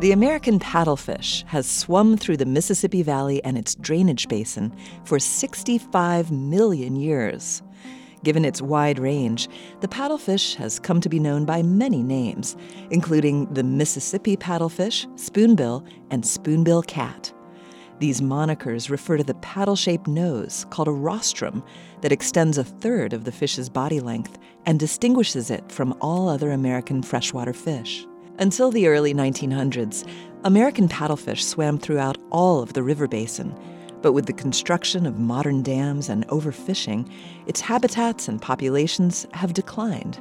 The American paddlefish has swum through the Mississippi Valley and its drainage basin for 65 million years. Given its wide range, the paddlefish has come to be known by many names, including the Mississippi paddlefish, spoonbill, and spoonbill cat. These monikers refer to the paddle shaped nose, called a rostrum, that extends a third of the fish's body length and distinguishes it from all other American freshwater fish. Until the early 1900s, American paddlefish swam throughout all of the river basin, but with the construction of modern dams and overfishing, its habitats and populations have declined.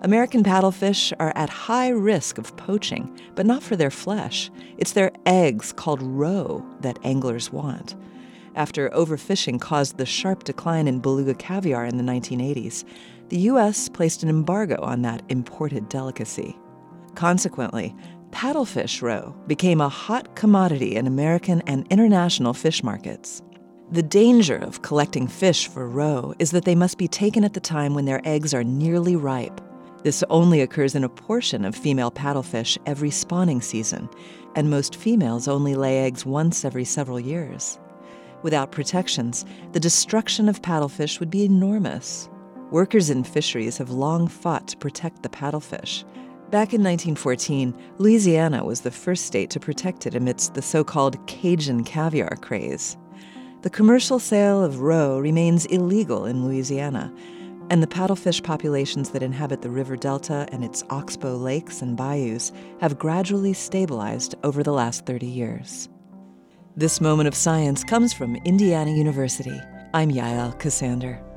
American paddlefish are at high risk of poaching, but not for their flesh. It's their eggs, called roe, that anglers want. After overfishing caused the sharp decline in beluga caviar in the 1980s, the U.S. placed an embargo on that imported delicacy. Consequently, paddlefish roe became a hot commodity in American and international fish markets. The danger of collecting fish for roe is that they must be taken at the time when their eggs are nearly ripe. This only occurs in a portion of female paddlefish every spawning season, and most females only lay eggs once every several years. Without protections, the destruction of paddlefish would be enormous. Workers in fisheries have long fought to protect the paddlefish, Back in 1914, Louisiana was the first state to protect it amidst the so called Cajun caviar craze. The commercial sale of roe remains illegal in Louisiana, and the paddlefish populations that inhabit the river delta and its oxbow lakes and bayous have gradually stabilized over the last 30 years. This moment of science comes from Indiana University. I'm Yael Ksander.